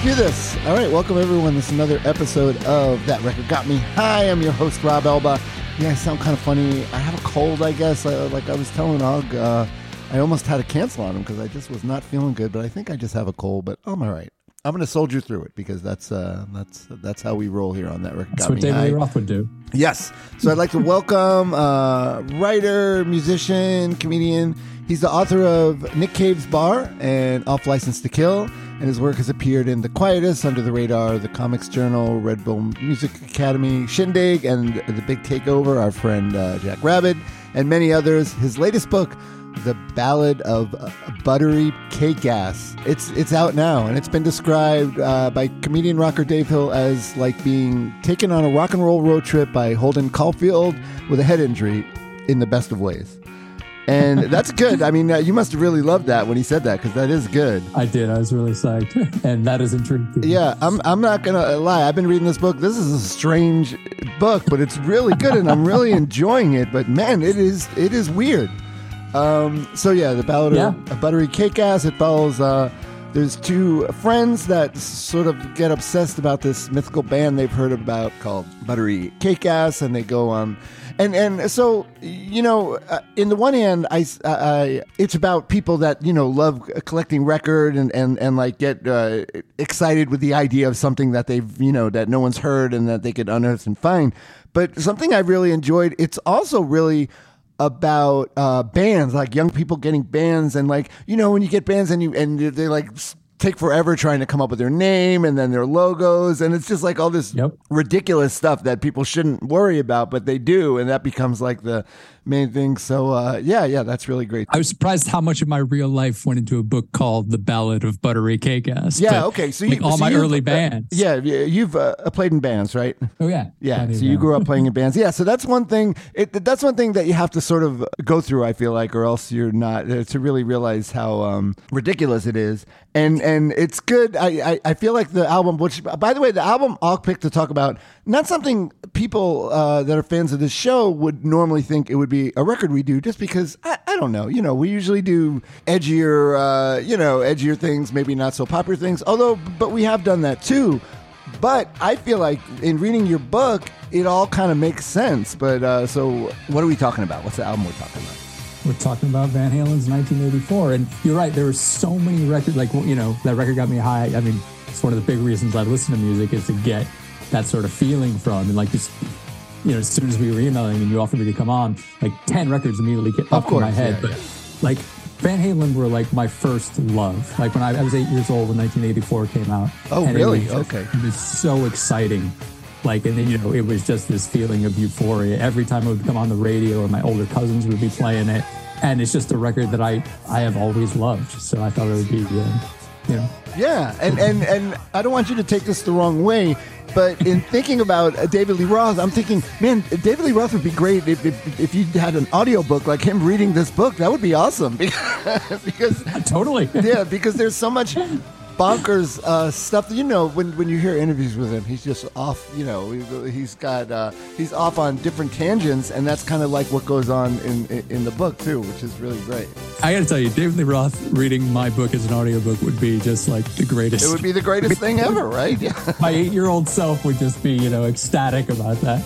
All right, let's do this. All right, welcome everyone. This is another episode of That Record Got Me. Hi, I'm your host, Rob Elba. Yeah, I sound kind of funny. I have a cold, I guess. I, like I was telling Aug, uh, I almost had to cancel on him because I just was not feeling good, but I think I just have a cold, but I'm all right. I'm going to soldier through it because that's uh, that's that's how we roll here on that record. That's Got what David. Lee Roth would do. Yes. So I'd like to welcome uh, writer, musician, comedian. He's the author of Nick Cave's Bar and Off License to Kill, and his work has appeared in The Quietus, Under the Radar, The Comics Journal, Red Bull Music Academy, Shindig, and The Big Takeover, our friend uh, Jack Rabbit, and many others. His latest book, The Ballad of Buttery Cake Ass. It's it's out now, and it's been described uh, by comedian rocker Dave Hill as like being taken on a rock and roll road trip by Holden Caulfield with a head injury in the best of ways. And that's good. I mean, uh, you must have really loved that when he said that because that is good. I did. I was really psyched, and that is intriguing. Yeah, I'm, I'm not going to lie. I've been reading this book. This is a strange book, but it's really good and I'm really enjoying it. But man, it is it is weird. Um, so yeah, the Ballad Yeah. of a Buttery Cake Ass. It follows. Uh, there's two friends that sort of get obsessed about this mythical band they've heard about called Buttery Cake Ass, and they go on. And and so you know, uh, in the one hand, I, I it's about people that you know love collecting record and and and like get uh, excited with the idea of something that they've you know that no one's heard and that they could unearth and find. But something I've really enjoyed. It's also really about uh, bands, like young people getting bands, and like you know when you get bands and you and they like take forever trying to come up with their name and then their logos, and it's just like all this Yep. ridiculous stuff that people shouldn't worry about, but they do, and that becomes like the main thing. So uh, yeah, yeah, that's really great. I was surprised how much of my real life went into a book called The Ballad of Buttery Cake Ass. Yeah, But, okay. So like all so my early uh, bands. yeah, you've uh, played in bands, right? Oh yeah. Yeah, so you grew up playing in bands. Yeah, so that's one thing. It, that's one thing that you have to sort of go through. I feel like, or else you're not uh, to really realize how um, ridiculous it is. And and it's good. I, I I feel like the album, which by the way, the album I'll pick to talk about, not something people uh, that are fans of this show would normally think it would be a record we do, just because I, I don't know. You know, we usually do edgier, uh, you know, edgier things, maybe not so popular things. Although, but we have done that too. But I feel like in reading your book, it all kind of makes sense. But uh, so, what are we talking about? What's the album we're talking about? We're talking about Van Halen's 1984, and you're right. There were so many records. Like you know, that record got me high. I mean, it's one of the big reasons I listen to music is to get that sort of feeling from. And like just, you know, as soon as we were emailing and you offered me to come on, like ten records immediately get up course, in my head. yeah, but like Van Halen were like my first love. Like when I, I was eight years old when 1984 came out. Oh, it really? was just- Okay. It was so exciting. Like, and then, you know, it was just this feeling of euphoria. Every time it would come on the radio or my older cousins would be playing it. And it's just a record that I, I have always loved. So I thought it would be, uh, you know, Yeah, and and and I don't want you to take this the wrong way, but in thinking about uh, David Lee Roth, I'm thinking, man, David Lee Roth would be great if if, if you had an audiobook like him reading this book. That would be awesome because, because totally. yeah, because there's so much bonkers uh, stuff. You know, when when you hear interviews with him, he's just off. You know, he- he's got uh, he's off on different tangents, and that's kind of like what goes on in in the book too, which is really great. I got to tell you, David Lee Roth reading my book as an audiobook would be just like the greatest. It would be the greatest thing ever, right? Yeah. my eight year old self would just be, you know, ecstatic about that.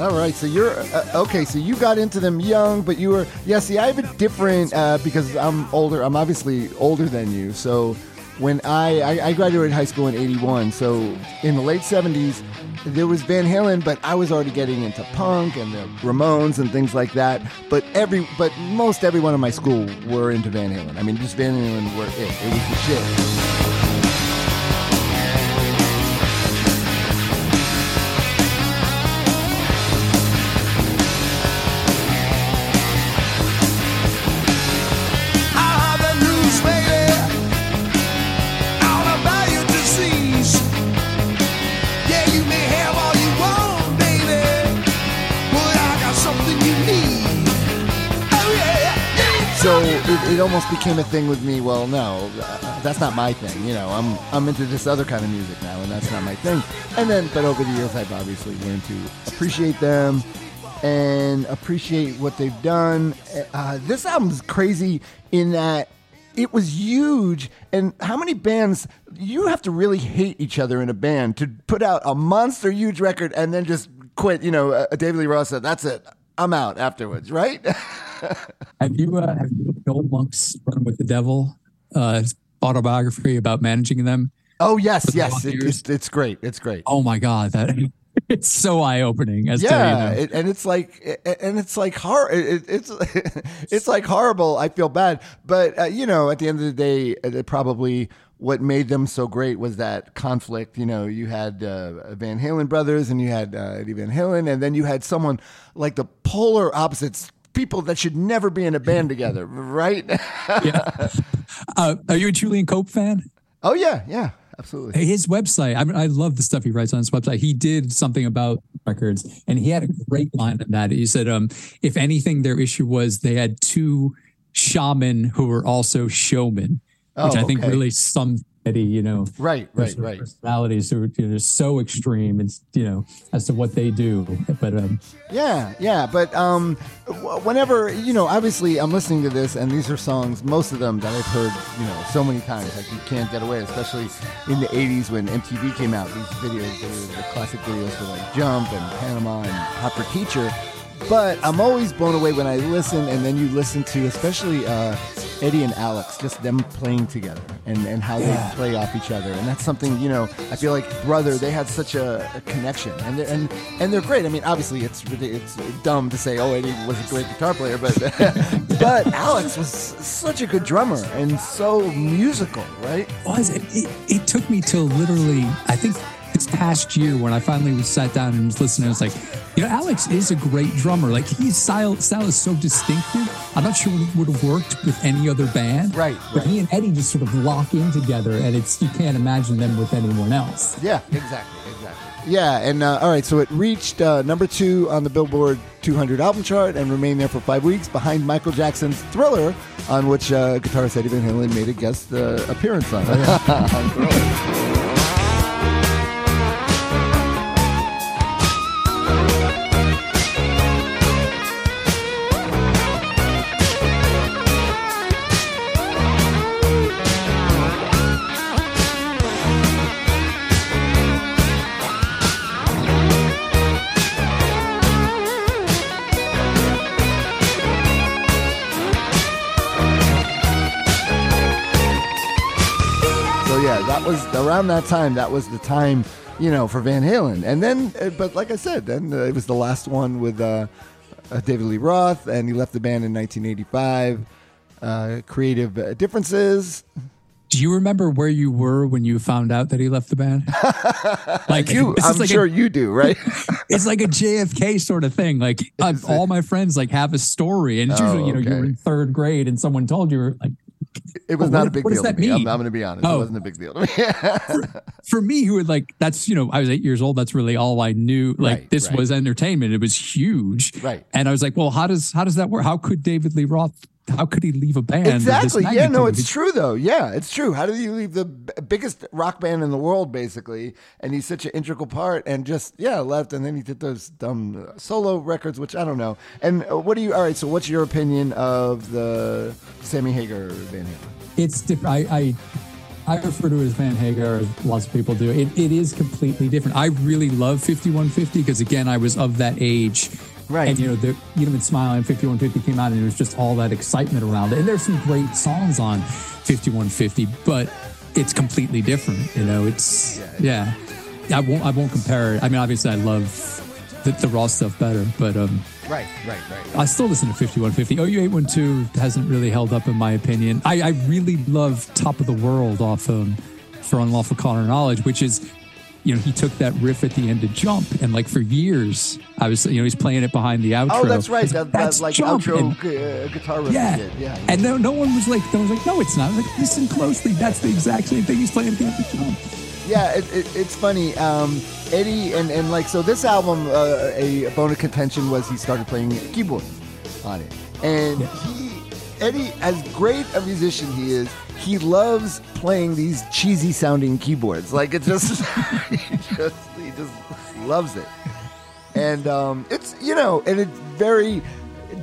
All right, so you're uh, okay. So you got into them young, but you were yeah. See, I have a different uh, because I'm older. I'm obviously older than you. So when I, I I graduated high school in '81, so in the late '70s, there was Van Halen, but I was already getting into punk and the Ramones and things like that. But every but most everyone in my school were into Van Halen. I mean, just Van Halen were it. It was the shit. It, it almost became a thing with me. Well, no, that's not my thing. You know, I'm I'm into this other kind of music now, and that's not my thing. And then, but over the years, I've obviously learned to appreciate them and appreciate what they've done. Uh, this album's crazy in that it was huge. And how many bands you have to really hate each other in a band to put out a monster huge record and then just quit? You know, uh, David Lee Roth said, "That's it, I'm out." Afterwards, right? Have you uh, have you Bill Monk's Run with the Devil uh, autobiography about managing them? oh yes, yes, it, it's, it's great. It's great. Oh my god, that it's so eye opening. As yeah, to, you know, it, and it's like, and it's like hor- it, it's it's like horrible. I feel bad, but uh, you know, at the end of the day, it probably what made them so great was that conflict. You know, you had uh, Van Halen brothers, and you had uh, Eddie Van Halen, and then you had someone like the polar opposites. People that should never be in a band together, right? yeah. Uh, are you a Julian Cope fan? oh yeah, yeah, absolutely. His website, I mean, I love the stuff he writes on his website. He did something about records, and he had a great line on that. He said, um, if anything, their issue was they had two shaman who were also showmen, which Oh, I think okay. really sums Eddie, you know, Right, right, right. personalities who are you know, so extreme and you know as to what they do. But um, Yeah, yeah, but um, whenever you know, obviously, I'm listening to this, and these are songs, most of them that I've heard, you know, so many times, like you can't get away. Especially in the '80s when MTV came out, these videos, they were the classic videos for like Jump and Panama and Hot for Teacher. But I'm always blown away when I listen, and then you listen to, especially uh, Eddie and Alex, just them playing together and, and how Yeah. they play off each other, and that's something you know. I feel like brother, they had such a, a connection, and they're, and and they're great. I mean, obviously, it's it's dumb to say, oh, Eddie was a great guitar player, but but Alex was such a good drummer and so musical, right? was it, it, it took me till literally I think this past year when I finally sat down and was listening, I was like, you know, Alex is a great drummer. Like his style, style is so distinctive. I'm not sure it would have worked with any other band. Right, But right. he and Eddie just sort of lock in together, and it's you can't imagine them with anyone else. Yeah, exactly, exactly. Yeah, and uh, all right, so it reached uh, number two on the Billboard 200 album chart and remained there for five weeks behind Michael Jackson's Thriller, on which uh, guitarist Eddie Van Halen made a guest uh, appearance on. on Thriller. Around that time. That was the time, you know, for Van Halen. And then, uh, but like I said, then uh, it was the last one with uh, uh, David Lee Roth, and he left the band in 1985. Uh, creative differences. Do you remember where you were when you found out that he left the band? like You, I'm like a- sure you do, right? it's like a JFK sort of thing. Like all my friends like have a story, and it's Oh, usually you know you're in third grade and someone told you like It was Oh, not what- a big what does deal to me. I'm, mean? I'm going to be honest. It Oh. wasn't a big deal to me. for me who would like that's you know I was eight years old. That's really all I knew. Like Right, this right. was entertainment. It was huge. Right. And I was like, well, how does how does that work? How could David Lee Roth? How could he leave a band? exactly. Yeah, no, it's true though. Yeah, it's true. How did you leave the b- biggest rock band in the world, basically, and he's such an integral part, and just yeah, left, and then he did those dumb solo records, which I don't know. And uh, what do you? All right, so what's your opinion of the Sammy Hagar Van Halen? it's different. I, I I refer to it as Van Hagar, as lots of people do. It, it is completely different. I really love 5150 because again, I was of that age. Right. And you know, the Unit Smile and 5150 came out and it was just all that excitement around it. And there's some great songs on 5150, but it's completely different. You know, it's yeah. I won't I won't compare it. I mean, obviously I love the, the raw stuff better, but um Right, right, right. I still listen to 5150. OU 812 hasn't really held up, in my opinion. I, I really love Top of the World off um, for Unlawful Carnal Knowledge, which is, you know, he took that riff at the end of Jump, and like for years, I was, you know, he's playing it behind the outro. Oh, that's right. That, that's that like Jump. outro And- uh, guitar riff. yeah. did. yeah. And no, no one was like, no one was like, no, it's not. Like, listen closely. That's the exact same thing he's playing at the end of Jump. Yeah, it, it, it's funny. Um, Eddie and, and like so, this album, uh, a bone of contention was he started playing keyboard on it, and he Eddie, as great a musician he is, he loves playing these cheesy sounding keyboards. Like it just, he just he just loves it, and um, it's you know, and it's very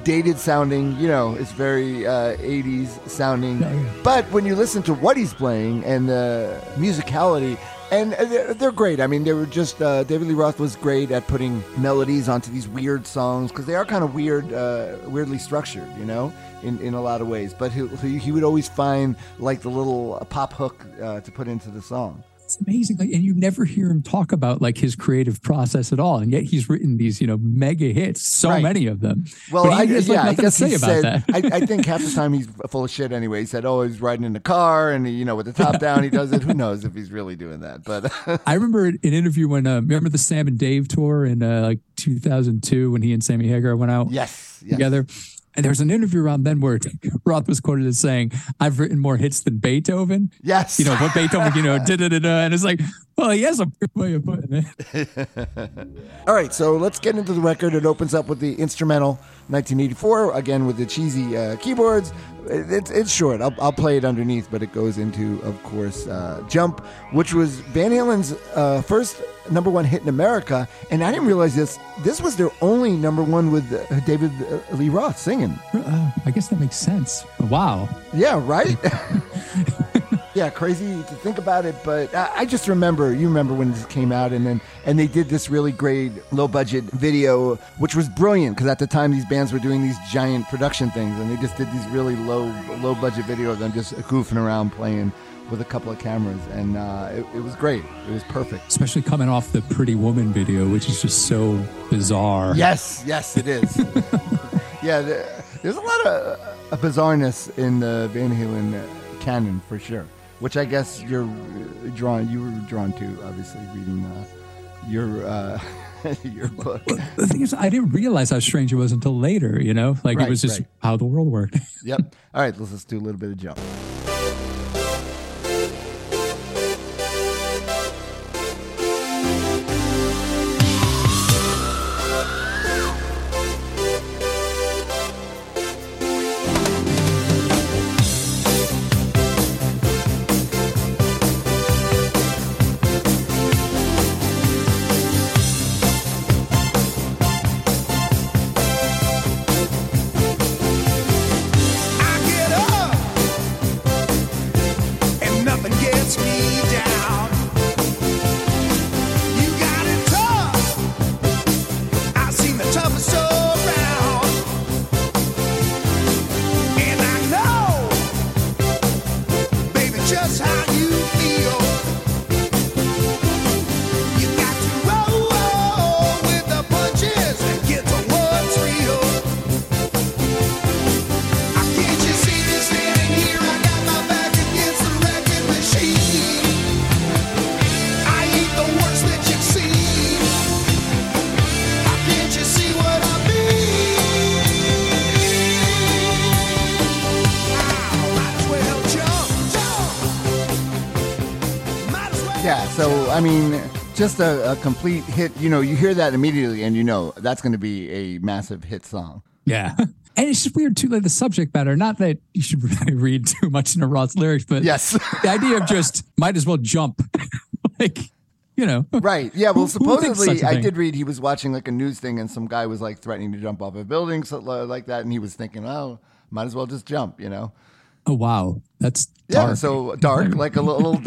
dated sounding. You know, it's very uh, 80s sounding. Yeah. But when you listen to what he's playing and the musicality, and uh, they're, they're great. I mean, they were just uh, David Lee Roth was great at putting melodies onto these weird songs because they are kind of weird, uh, weirdly structured, you know, in, in a lot of ways. But he, he would always find like the little pop hook uh, to put into the song. It's amazing. Like, and you never hear him talk about like his creative process at all. And yet he's written these, you know, mega hits, so Right. many of them. Well, I, has, like, yeah, I guess he about said. that. I, I think half the time he's full of shit anyway. He said, "Oh, he's riding in the car, and you know, with the top down, he does it." Who knows if he's really doing that? But I remember an interview when, uh, remember the Sam and Dave tour in uh, like 2002 when he and Sammy Hagar went out yes, yes. together. And there was an interview around then where Roth was quoted as saying, I've written more hits than Beethoven. yes, You know, what Beethoven, you know, da da da da. And it's like, well, he has a way of putting it. All right, so let's get into the record. It opens up with the instrumental 1984, again with the cheesy uh, keyboards. It's, it's short. I'll, I'll play it underneath, but it goes into, of course, uh, Jump, which was Van Halen's uh, first number one hit in America. And I didn't realize this. This was their only number one with uh, David uh, Lee Roth singing. Uh, I guess that makes sense. Wow. Yeah, right? yeah, crazy to think about it, but I, just remember, you remember when this came out and then and they did this really great low budget video which was brilliant because at the time these bands were doing these giant production things and they just did these really low low budget video of them just goofing around playing with a couple of cameras and uh, it, it was great. It was perfect. Especially coming off the Pretty Woman video, which is just so bizarre. Yes, yes, it is. yeah, there- there's a lot of uh, bizarreness in the Van Halen canon for sure, which I guess you're uh, drawn. You were drawn to, obviously, reading uh, your uh, your book. The thing is, I didn't realize how strange it was until later, you know? Like Right, it was just right. how the world worked. Yep. All right, let's just do a little bit of jump. I mean, just a, a complete hit. You know, you hear that immediately, and you know that's going to be a massive hit song. yeah. And it's just weird too, like the subject matter. Not that you should really read too much into Roth's lyrics, but Yes. the idea of just might as well jump. like, you know. Right. Yeah. Well, Who- who supposedly, a I did read he was watching like a news thing, and some guy was like threatening to jump off a building, so, like that, and he was thinking, "Oh, might as well just jump," you know? Oh wow. That's Yeah. dark. So dark, like a little,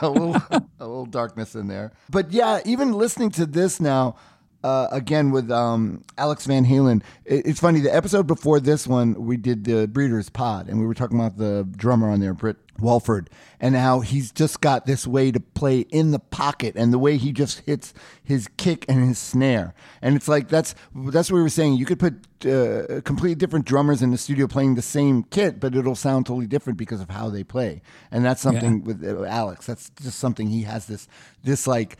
a little, a little darkness in there. But yeah, even listening to this now. Uh, again with um, Alex Van Halen, it, it's funny. The episode before this one, we did the Breeders Pod, and we were talking about the drummer on there, Britt Walford, and how he's just got this way to play in the pocket, and the way he just hits his kick and his snare, and it's like that's that's what we were saying. You could put uh, completely different drummers in the studio playing the same kit, but it'll sound totally different because of how they play, and that's something with uh, Alex. That's just something he has this this like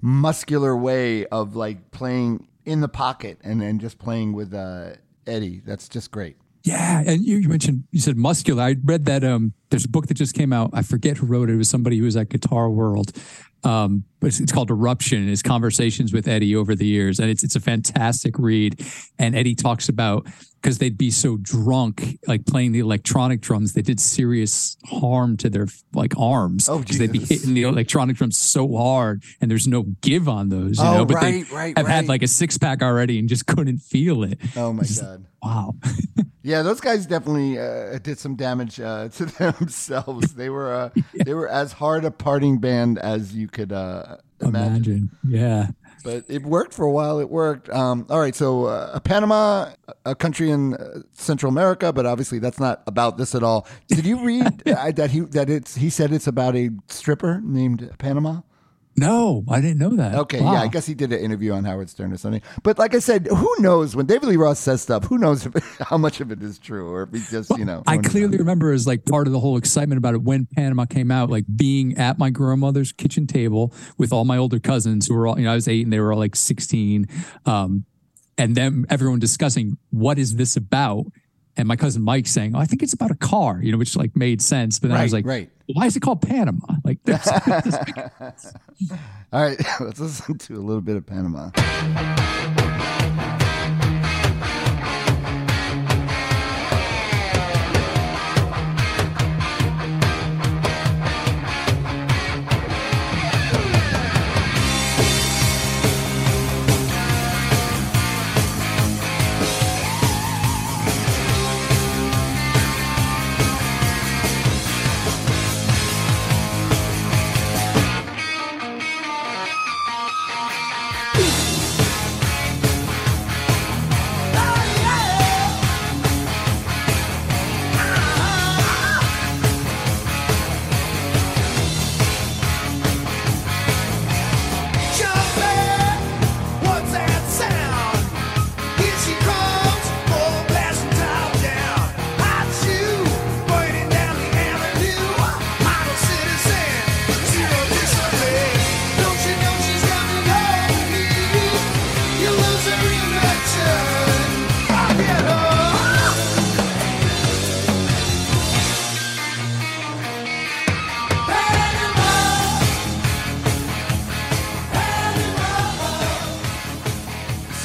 muscular way of like playing in the pocket and then just playing with uh, Eddie. That's just great. Yeah, and you, you mentioned you said muscular. I read that um there's a book that just came out. I forget who wrote it. It was somebody who was at Guitar World. Um, but it's, it's called Eruption. His conversations with Eddie over the years, and it's it's a fantastic read. And Eddie talks about because they'd be so drunk, like playing the electronic drums, they did serious harm to their like arms Oh, because they'd be hitting the electronic drums so hard, and there's no give on those. You Oh, know, but right, they right, have right. had like a six pack already and just couldn't feel it. Oh my god. Wow. Yeah, those guys definitely uh, did some damage uh, to themselves. They were uh, they were as hard a parting band as you could uh, imagine. Imagine. Yeah. But it worked for a while. It worked. Um, all right, so uh, Panama, a country in uh, Central America, but obviously that's not about this at all. Did you read uh, that he that it's he said it's about a stripper named Panama? No, I didn't know that. Okay, Wow. yeah, I guess he did an interview on Howard Stern or something. But like I said, who knows when David Lee Roth says stuff? Who knows if, how much of it is true or if he just you know? I clearly remember as like part of the whole excitement about it when Panama came out, like being at my grandmother's kitchen table with all my older cousins who were all, you know, I was eight and they were all like 16. Um, and then everyone discussing what is this about? And my cousin Mike saying, oh, I think it's about a car, you know, which like made sense. But then I was like, right. why is it called Panama? Like, All right, let's listen to a little bit of Panama.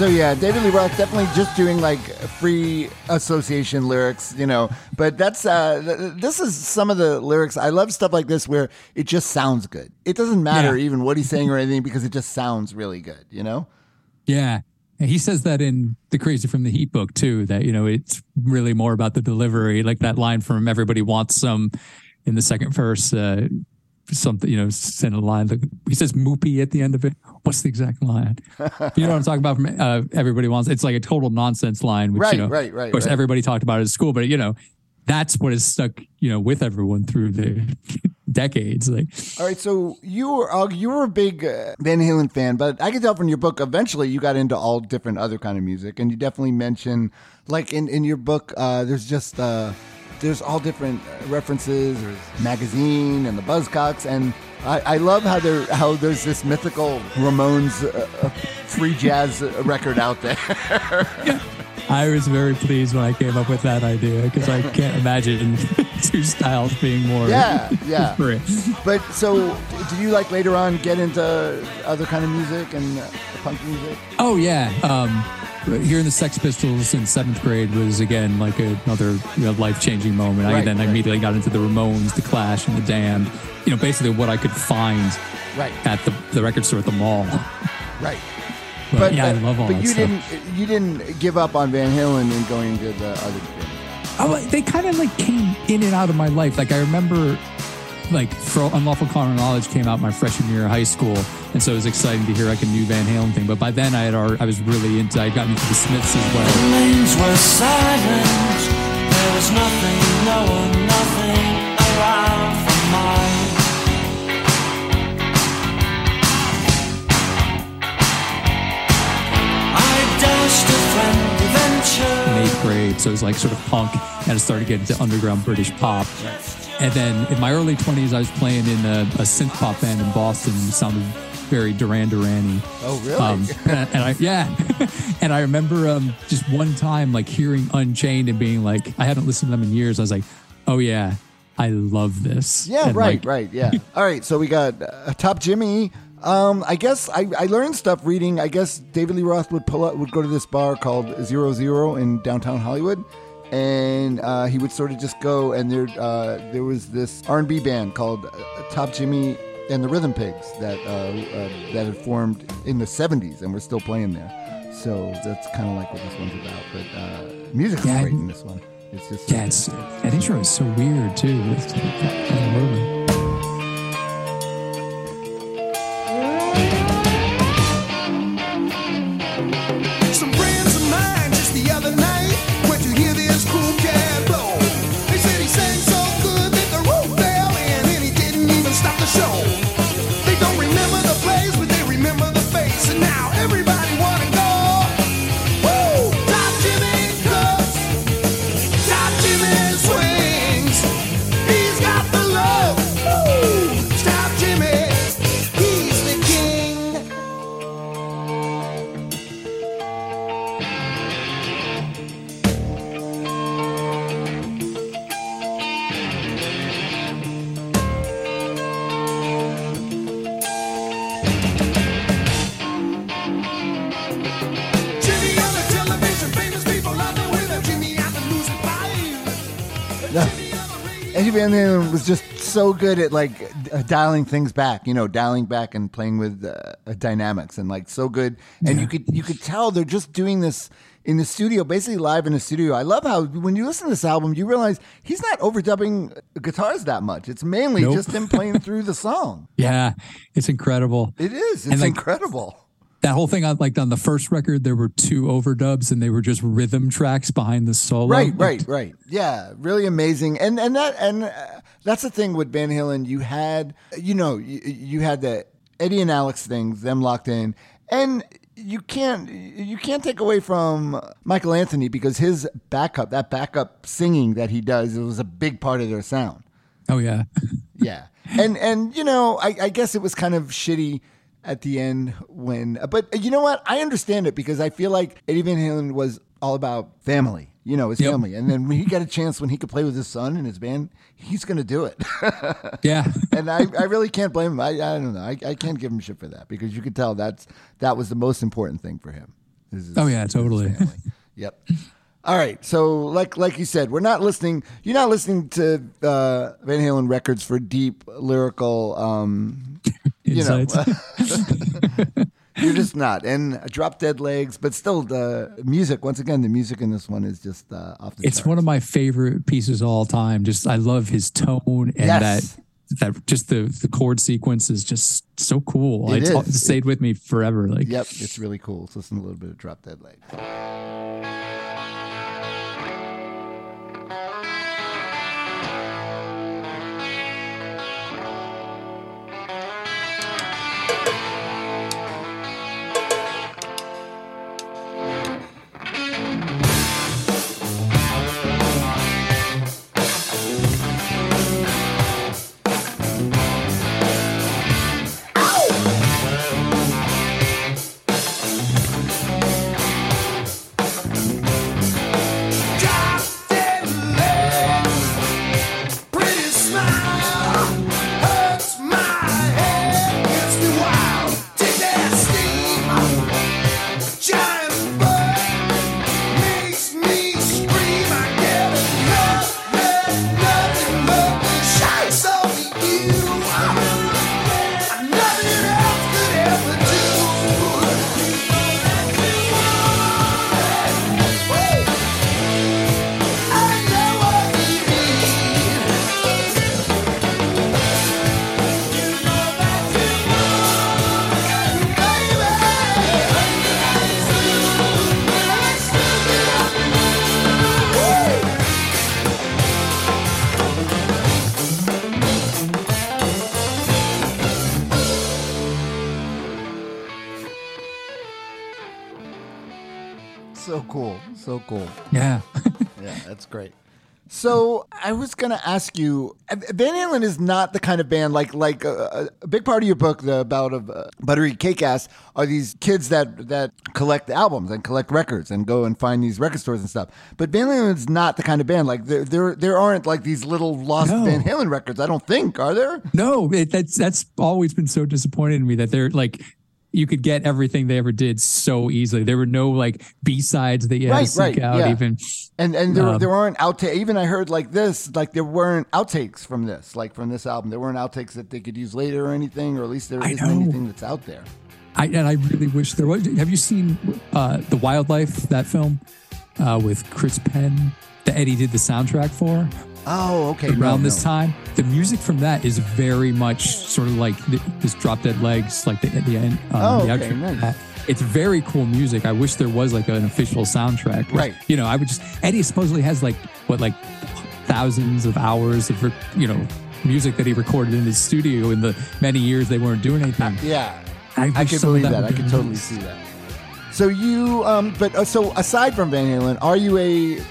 So yeah, David Lee Roth definitely just doing like free association lyrics, you know. But that's uh th- th- this is some of the lyrics. I love stuff like this where it just sounds good. It doesn't matter Yeah. even what he's saying or anything because it just sounds really good, you know. yeah. And he says that in the Crazy from the Heat book too, that, you know, it's really more about the delivery, like that line from Everybody Wants Some in the second verse. Uh, something, you know, send a line. He says moopy at the end of it. What's the exact line? you know what I'm talking about from uh, Everybody Wants? It's like a total nonsense line, which, Right, you know, right, right, of course, right. everybody talked about it at school, but, you know, that's what has stuck, you know, with everyone through the decades. Like, All right, so you were uh, you were a big uh, Van Halen fan, but I can tell from your book eventually you got into all different other kind of music, and you definitely mention like in in your book uh, there's just uh, there's all different uh, references. There's magazine and the Buzzcocks, and I, I love how there how there's this mythical Ramones uh, uh, free jazz record out there. I was very pleased when I came up with that idea because I can't imagine two styles being more. yeah, yeah. But so, did you like later on get into other kind of music and uh, punk music? Oh yeah. Um, hearing the Sex Pistols in seventh grade was again like another you know, life changing moment. I then right. immediately got into the Ramones, the Clash, and the Damned. You know, basically what I could find Right, at the, the record store at the mall. right. But, yeah, I love all but that you stuff. didn't you didn't give up on Van Halen and going to the other. Oh, they kind of like came in and out of my life. Like I remember, like for Unlawful Carnal Knowledge came out my freshman year of high school, and so it was exciting to hear like a new Van Halen thing. But by then I had already, I was really into. I'd gotten into the Smiths as well. lanes were silent. There was nothing, no one, nothing around for mine. I dashed a friend adventure. in eighth grade, so it was like sort of punk, and I started getting into underground British pop. And then in my early twenties, I was playing in a, a synth pop band in Boston. It sounded very Duran Duran-y. Oh, really? Um, and, and I yeah, and I remember um, just one time like hearing Unchained and being like, I hadn't listened to them in years. I was like, oh yeah, I love this. yeah, And, right, like, right, yeah. All right, so we got uh, Top Jimmy. Um, I guess I, I learned stuff reading. I guess David Lee Roth would pull up, would go to this bar called Zero Zero in downtown Hollywood, and uh, he would sort of just go. And there uh, there was this R and B band called uh, Top Jimmy and the Rhythm Pigs that uh, uh, that had formed in the '70s, and we're still playing there. So that's kind of like what this one's about. But uh, music's Yeah, great in this one. It's just Yeah, it's, that intro is so weird too. Some so good at like uh, dialing things back, you know, dialing back and playing with uh, uh, dynamics, and like so good. And you could you could tell they're just doing this in the studio, basically live in the studio. I love how when you listen to this album, you realize he's not overdubbing guitars that much. It's mainly Nope. just him playing through the song. Yeah, it's incredible. It is. And, It's like, incredible. That whole thing, on like on the first record, there were two overdubs, and they were just rhythm tracks behind the solo. Right, right, right. Yeah, really amazing. And and that and uh, that's the thing with Van Halen. You had you know you, you had the Eddie and Alex things, them locked in, and you can't you can't take away from Michael Anthony because his backup, that backup singing that he does, it was a big part of their sound. Oh yeah, Yeah, and and you know, I, I guess it was kind of shitty at the end when, but you know what? I understand it because I feel like Eddie Van Halen was all about family. You know, his Yep. family, and then when he got a chance when he could play with his son and his band, he's going to do it. yeah. and I, I really can't blame him. I, I don't know. I, I can't give him shit for that because you could tell that's that was the most important thing for him. his- Oh, yeah, totally. Yep. All right. So, like like you said, we're not listening. You're not listening to uh, Van Halen records for deep lyrical. Um, you know. You're just not. And drop dead legs, but still, the music. Once again, the music in this one is just uh, off the. it's one of my favorite pieces of all time. Just I love his tone and Yes. that that just the the chord sequence is just so cool. It it's all- is. it stayed with me forever. Like Yep, it's really cool. Let's listen to a little bit of drop dead legs. Cool, yeah, Yeah, that's great. So I was gonna ask you, Van Halen is not the kind of band like like uh, a big part of your book, the about of uh, Buttery Cake Ass, are these kids that that collect albums and collect records and go and find these record stores and stuff. But Van Halen is not the kind of band like there there there aren't like these little lost No. Van Halen records. I don't think are there. No, it, that's that's always been so disappointing to me that they're like you could get everything they ever did so easily. There were no like B sides that you had Right, to seek right, out. yeah. Even And and there Um, there aren't outtakes. Even I heard like this, like there weren't outtakes from this, like from this album. There weren't outtakes that they could use later or anything, or at least there I isn't know. anything that's out there. I and I really wish there was. Have you seen uh, the Wild Life that film uh, with Chris Penn that Eddie did the soundtrack for? Oh, okay. around no, this no. time. The music from that is very much sort of like th- this drop dead legs, like the, the end. Um, Oh, the okay, nice. Uh, It's very cool music. I wish there was like an official soundtrack. Right. You know, I would just Eddie supposedly has like what like thousands of hours of you know music that he recorded in his studio in the many years they weren't doing anything. Yeah, I, I could believe that. would I could totally see that. So you, um, but uh, so aside from Van Halen, are you a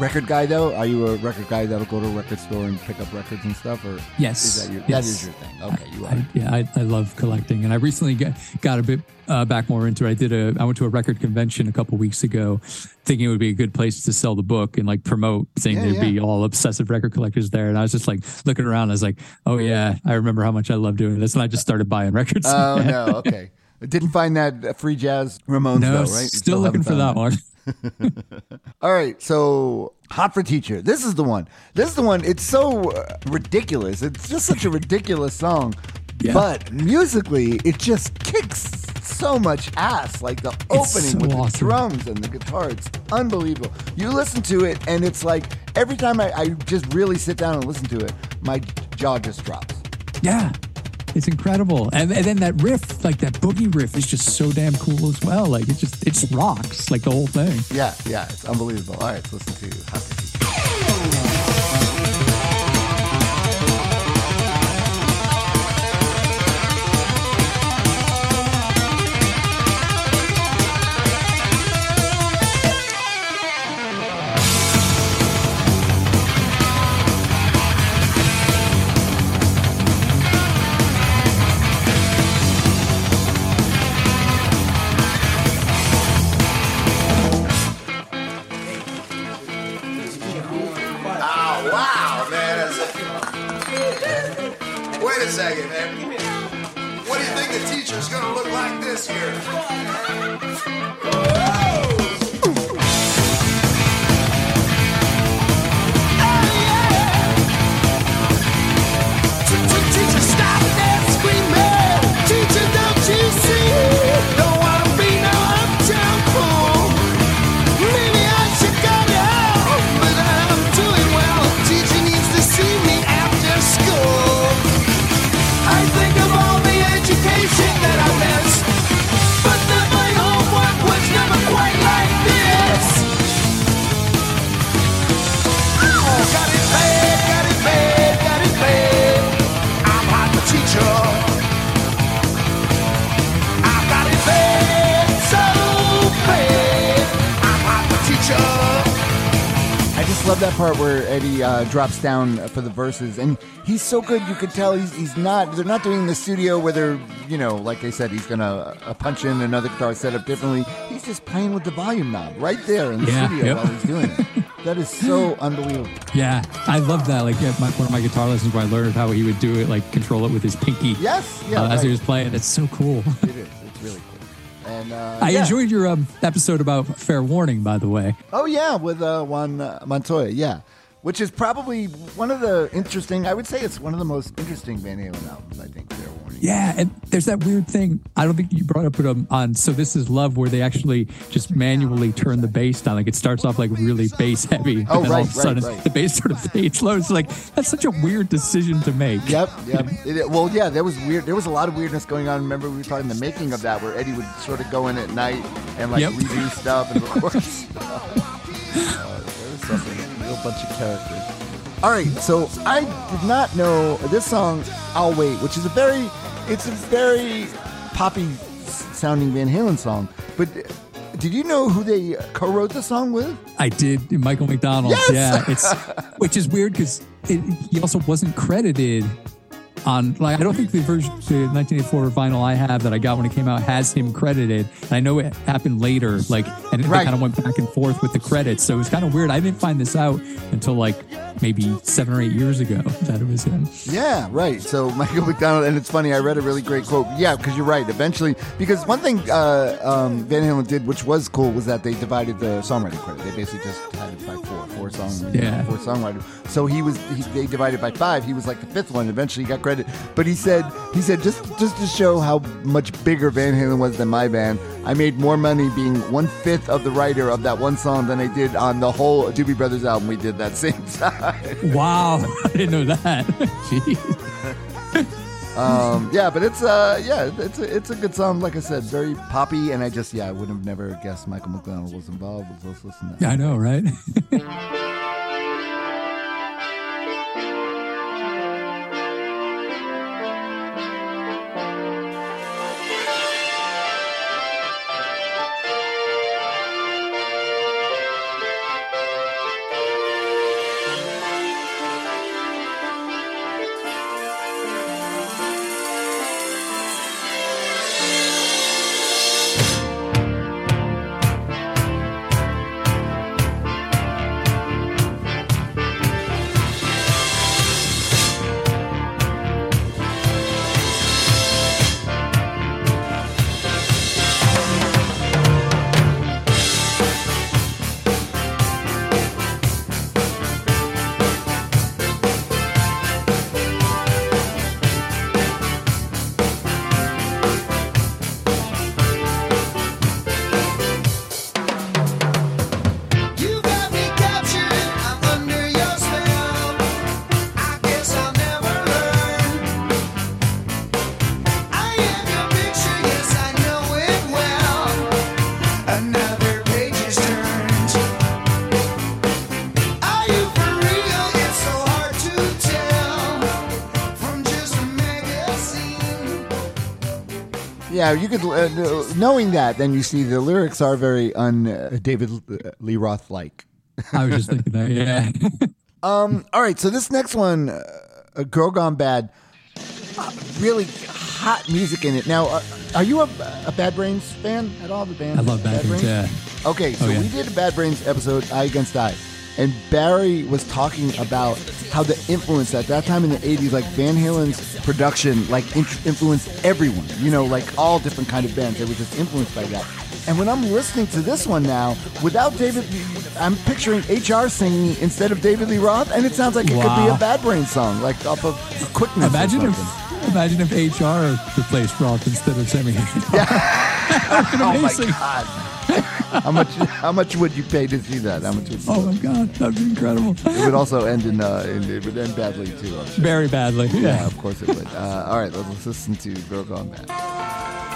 record guy though? Are you a record guy that'll go to a record store and pick up records and stuff? Or Yes. is that your, that Yes. is your thing? Okay, you are. I, yeah, I, I love collecting, and I recently got, got a bit uh, back more into it. I did a I went to a record convention a couple weeks ago, thinking it would be a good place to sell the book and like promote, saying Yeah, there'd yeah. be all obsessive record collectors there. And I was just like looking around. I was like, oh yeah, I remember how much I love doing this, and I just started buying records. Oh no, okay. Didn't find that free jazz Ramones no, though, right? Still looking for that one. All right, so Hot for Teacher. This is the one. This is the one. It's so uh, ridiculous. It's just such a ridiculous song. Yeah. But musically, it just kicks so much ass. Like the opening so with the drums and the guitar. It's unbelievable. You listen to it, and it's like every time I, I just really sit down and listen to it, my jaw just drops. Yeah. It's incredible, and, and then that riff, like that boogie riff, is just so damn cool as well. Like it just, it just rocks, like the whole thing. Yeah, yeah, it's unbelievable. All right, let's listen to teacher's gonna look like this year? Uh, drops down for the verses, and he's so good. You could tell he's he's not. They're not doing the studio where they're you know, like I said, he's gonna uh, punch in another guitar set up differently. He's just playing with the volume knob right there in the Yeah, studio yep. while he's doing it. That is so unbelievable. Yeah, I love that. Like at my, one of my guitar lessons where I learned how he would do it, like control it with his pinky. Yes, yeah, uh, as he was playing. It's so cool. It is. It's really cool. And uh, I yeah. enjoyed your um, episode about Fair Warning, by the way. Oh yeah, with uh, Juan Montoya, yeah, which is probably one of the interesting. I would say it's one of the most interesting Van Halen albums. I think. Fair Warning. Yeah, and there's that weird thing. I don't think you brought up it um, on So This Is Love, where they actually just manually turn the bass down. Like it starts off like really bass heavy, Oh, and then All of a sudden right, right. the bass sort of fades low. It's like that's such a weird decision to make. Yep, yep. It, well, yeah, there was weird. There was a lot of weirdness going on. Remember, we were talking the making of that, where Eddie would sort of go in at night and like Yep. redo stuff and record stuff. Uh, there was something, a bunch of characters. All right, so I did not know this song. I'll wait, which is a very, it's a very poppy sounding Van Halen song, but did you know who they co-wrote the song with? I did Michael McDonald. Yes! Yeah, it's which is weird because he also wasn't credited on like I don't think the version the 1984 vinyl I have that I got when it came out has him credited. And I know it happened later, like and Right. they kind of went back and forth with the credits. So it was kind of weird. I didn't find this out until like maybe seven or eight years ago that it was him. Yeah, right. So Michael McDonald, and it's funny. I read a really great quote. Yeah, because you're right. Eventually, because one thing uh, um, Van Halen did, which was cool, was that they divided the songwriting credit. They basically just had it by four, four songs, Yeah. four songwriters. So he was, he, they divided by five. He was like the fifth one. Eventually, he got credit. But he said, he said just just to show how much bigger Van Halen was than my band, I made more money being one fifth of the writer of that one song than I did on the whole Doobie Brothers album we did that same time. Wow, I didn't know that. Jeez. Um, yeah, but it's uh, yeah, it's a, it's a good song. Like I said, very poppy, and I just yeah, I would have never guessed Michael McDonald was involved. Let's listen to that. Yeah, I know, right? Yeah, you could uh, knowing that, then you see the lyrics are very un uh, David Lee Roth like. I was just thinking that. Yeah. Um, all right, so this next one, uh, uh, "Girl Gone Bad," uh, really hot music in it. Now, uh, are you a, a Bad Brains fan at all? The band, I love Bad Brains, yeah. Okay, so Oh, yeah. we did a Bad Brains episode, I Against I, and Barry was talking about how the influence at that time in the '80s, like Van Halen's production, like in- influenced everyone. You know, like all different kind of bands. They were just influenced by that. And when I'm listening to this one now, without David, I'm picturing HR singing instead of David Lee Roth, and it sounds like it could be a Bad Brain song, like off of Quickness. Imagine if imagine if HR replaced Roth instead of Sammy. Fucking Oh my god! how much? How much would you pay to see that? How much would you? Oh my god, that'd be incredible. It would also end in, uh, in it would end badly too. Sure. Very badly. Yeah, Yeah. of course it would. Uh, all right, let's listen to Girl Gone Bad.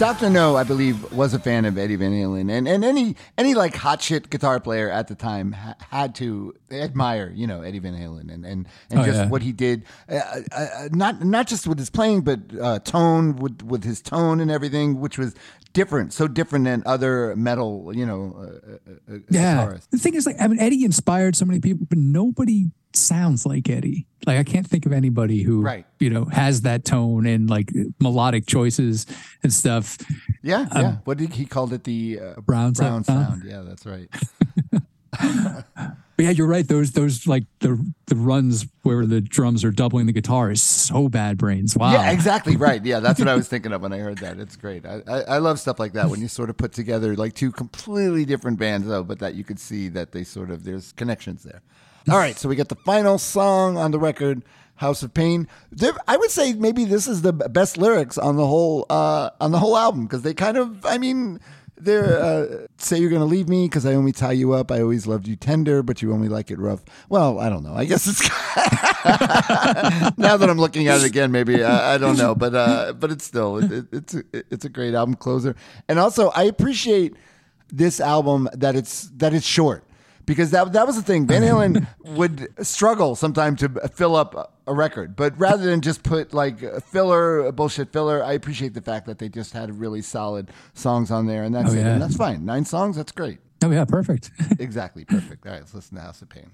Uh, Doctor Know, I believe, was a fan of Eddie Van Halen, and and any any like hot shit guitar player at the time ha- had to admire, you know, Eddie Van Halen and and, and Oh, just yeah. what he did, uh, uh, not not just with his playing, but uh, tone with with his tone and everything, which was different, so different than other metal, you know, uh, uh, uh, Yeah. guitarists. The thing is, like, I mean, Eddie inspired so many people, but nobody sounds like Eddie. Like, I can't think of anybody who, Right. you know, has that tone and like melodic choices and stuff. Yeah, yeah. What did he called it? The uh, Um, Brown brown sound. sound. Yeah, that's right. But yeah, you're right. Those, those like the the runs where the drums are doubling the guitar is so bad brains. Wow. Yeah, exactly right. Yeah, that's what I was thinking of when I heard that. It's great. I, I, I love stuff like that when you sort of put together like two completely different bands, though, but that you could see that they sort of there's connections there. All right, so we get the final song on the record, "House of Pain." There, I would say maybe this is the best lyrics on the whole uh, on the whole album because they kind of, I mean. They're uh, say you're gonna leave me because I only tie you up. I always loved you tender, but you only like it rough. Well, I don't know. I guess it's now that I'm looking at it again, maybe I, I don't know, but uh, but it's still it, it, it's it's a great album closer, and also I appreciate this album that it's that it's short because that that was the thing. Van Halen would struggle sometimes to fill up a record, but rather than just put like a filler a bullshit filler, I appreciate the fact that they just had really solid songs on there, and that's Oh, it. And that's fine. Nine songs, that's great. Oh yeah, perfect. Exactly perfect. All right, let's listen to House of Pain.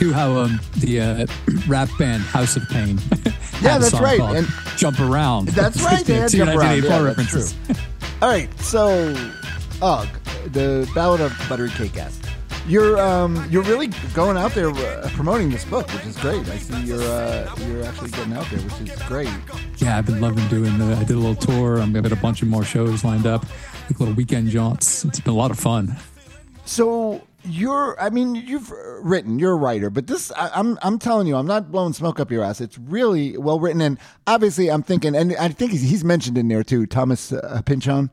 Too how um, the uh, rap band House of Pain. Yeah, that's right, and- Jump around. That's right. They had Jump Around. Yeah, that's references. All right, so, Aug, the Ballad of Buttery Cake Ass. You're um, you're really going out there uh, promoting this book, which is great. I see you're uh, you're actually getting out there, which is great. Yeah, I've been loving doing the. I did a little tour. I'm got a bunch of more shows lined up, like little weekend jaunts. It's been a lot of fun. So you're, I mean, you've written, you're a writer, but this, I, I'm, I'm telling you, I'm not blowing smoke up your ass. It's really well written, and obviously, I'm thinking, and I think he's, he's mentioned in there too, Thomas uh, Pynchon.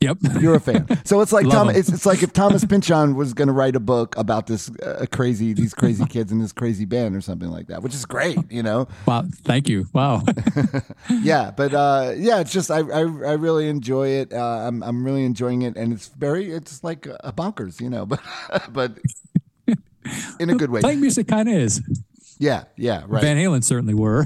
Yep. You're a fan, so it's like Tom. It's, it's like if Thomas Pynchon was going to write a book about this uh, crazy, these crazy kids in this crazy band or something like that, which is great, you know. wow. Thank you. Wow. Yeah, but uh, yeah, it's just I, I, I really enjoy it. Uh, I'm I'm really enjoying it, and it's very it's like a bonkers, you know, but but in a good way. Playing music kind of is. Yeah, yeah, right. Van Halen certainly were.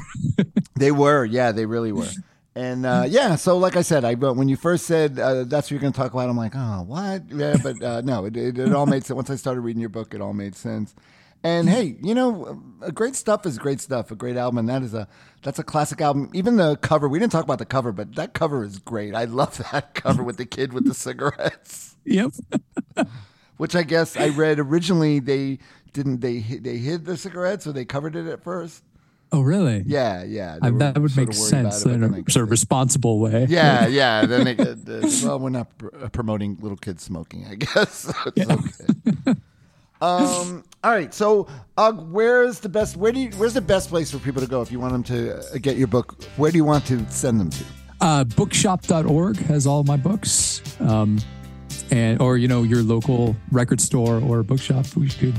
They were, yeah, they really were. And uh, yeah, so like I said, I but when you first said uh, that's what you're going to talk about, I'm like, oh, what? Yeah, but uh, no, it, it, it all made sense. Once I started reading your book, it all made sense. And hey, you know, uh, great stuff is great stuff. A great album, and that is a that's a classic album. Even the cover, we didn't talk about the cover, but that cover is great. I love that cover with the kid with the cigarettes. yep. Which I guess I read originally they didn't they they hid the cigarettes or they covered it at first. Oh, really? Yeah, yeah. I, that would make of worried about sense it, in a sort of responsible way. Yeah, yeah. Then they, uh, well, we're not pr- uh, promoting little kids smoking, I guess. So it's okay. um. All right. So, uh, where's the best? Where do you? Where's the best place for people to go if you want them to uh, get your book? Where do you want to send them to? Uh, bookshop.org has all my books. Um, and or you know your local record store or bookshop. We could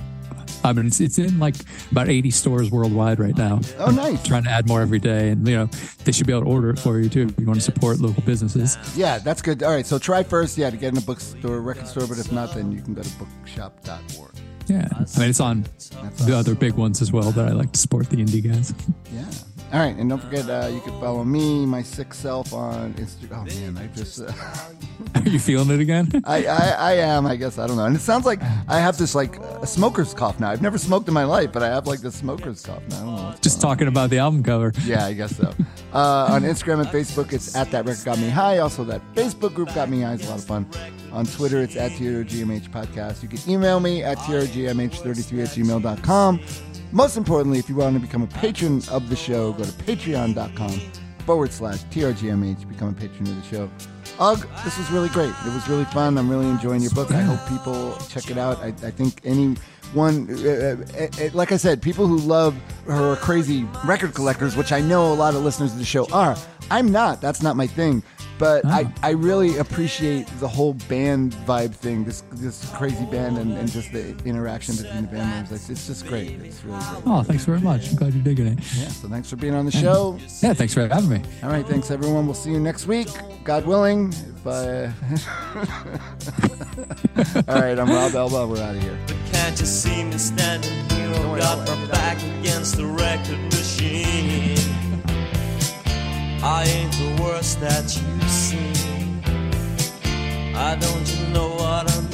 I mean, it's, it's in like about 80 stores worldwide right now. Oh, nice. Trying to add more every day. And, you know, they should be able to order it for you too if you want to support local businesses. Yeah, that's good. All right, so try first, yeah, to get in a bookstore, record store, but if not, then you can go to bookshop.org. Yeah. I mean, it's on the other big ones as well that I like to support the indie guys. Yeah. All right, and don't forget uh, you can follow me, my sick self on Instagram. Oh man, I just uh, Are you feeling it again? I, I I am. I guess I don't know. And it sounds like I have this like a smoker's cough now. I've never smoked in my life, but I have like this smoker's cough now. I don't know. Just talking about the album cover. Yeah, I guess so. Uh, on Instagram and Facebook, it's at that record got me high. Also, that Facebook group got me high. It's a lot of fun. On Twitter, it's at TRGMH podcast. You can email me at TRGMH33 at gmail.com. Most importantly, if you want to become a patron of the show, go to patreon.com forward slash TRGMH. Become a patron of the show. Aug, this was really great. It was really fun. I'm really enjoying your book. I hope people check it out. I, I think anyone, uh, uh, uh, like I said, people who love her crazy record collectors, which I know a lot of listeners of the show are. I'm not. That's not my thing. But I, oh. I really appreciate the whole band vibe thing, this this crazy band, and, and just the interaction between the band members. It's, it's just great. It's really great. Oh, thanks very much. I'm glad you're digging it. Yeah. So thanks for being on the show. Yeah, thanks for having me. All right. Thanks everyone. We'll see you next week, God willing. If I... All right. I'm Rob Elba. We're out of here. But can't you see me standing here? I've got my back against the record machine. I ain't the worst that you've see. I don't know what I'm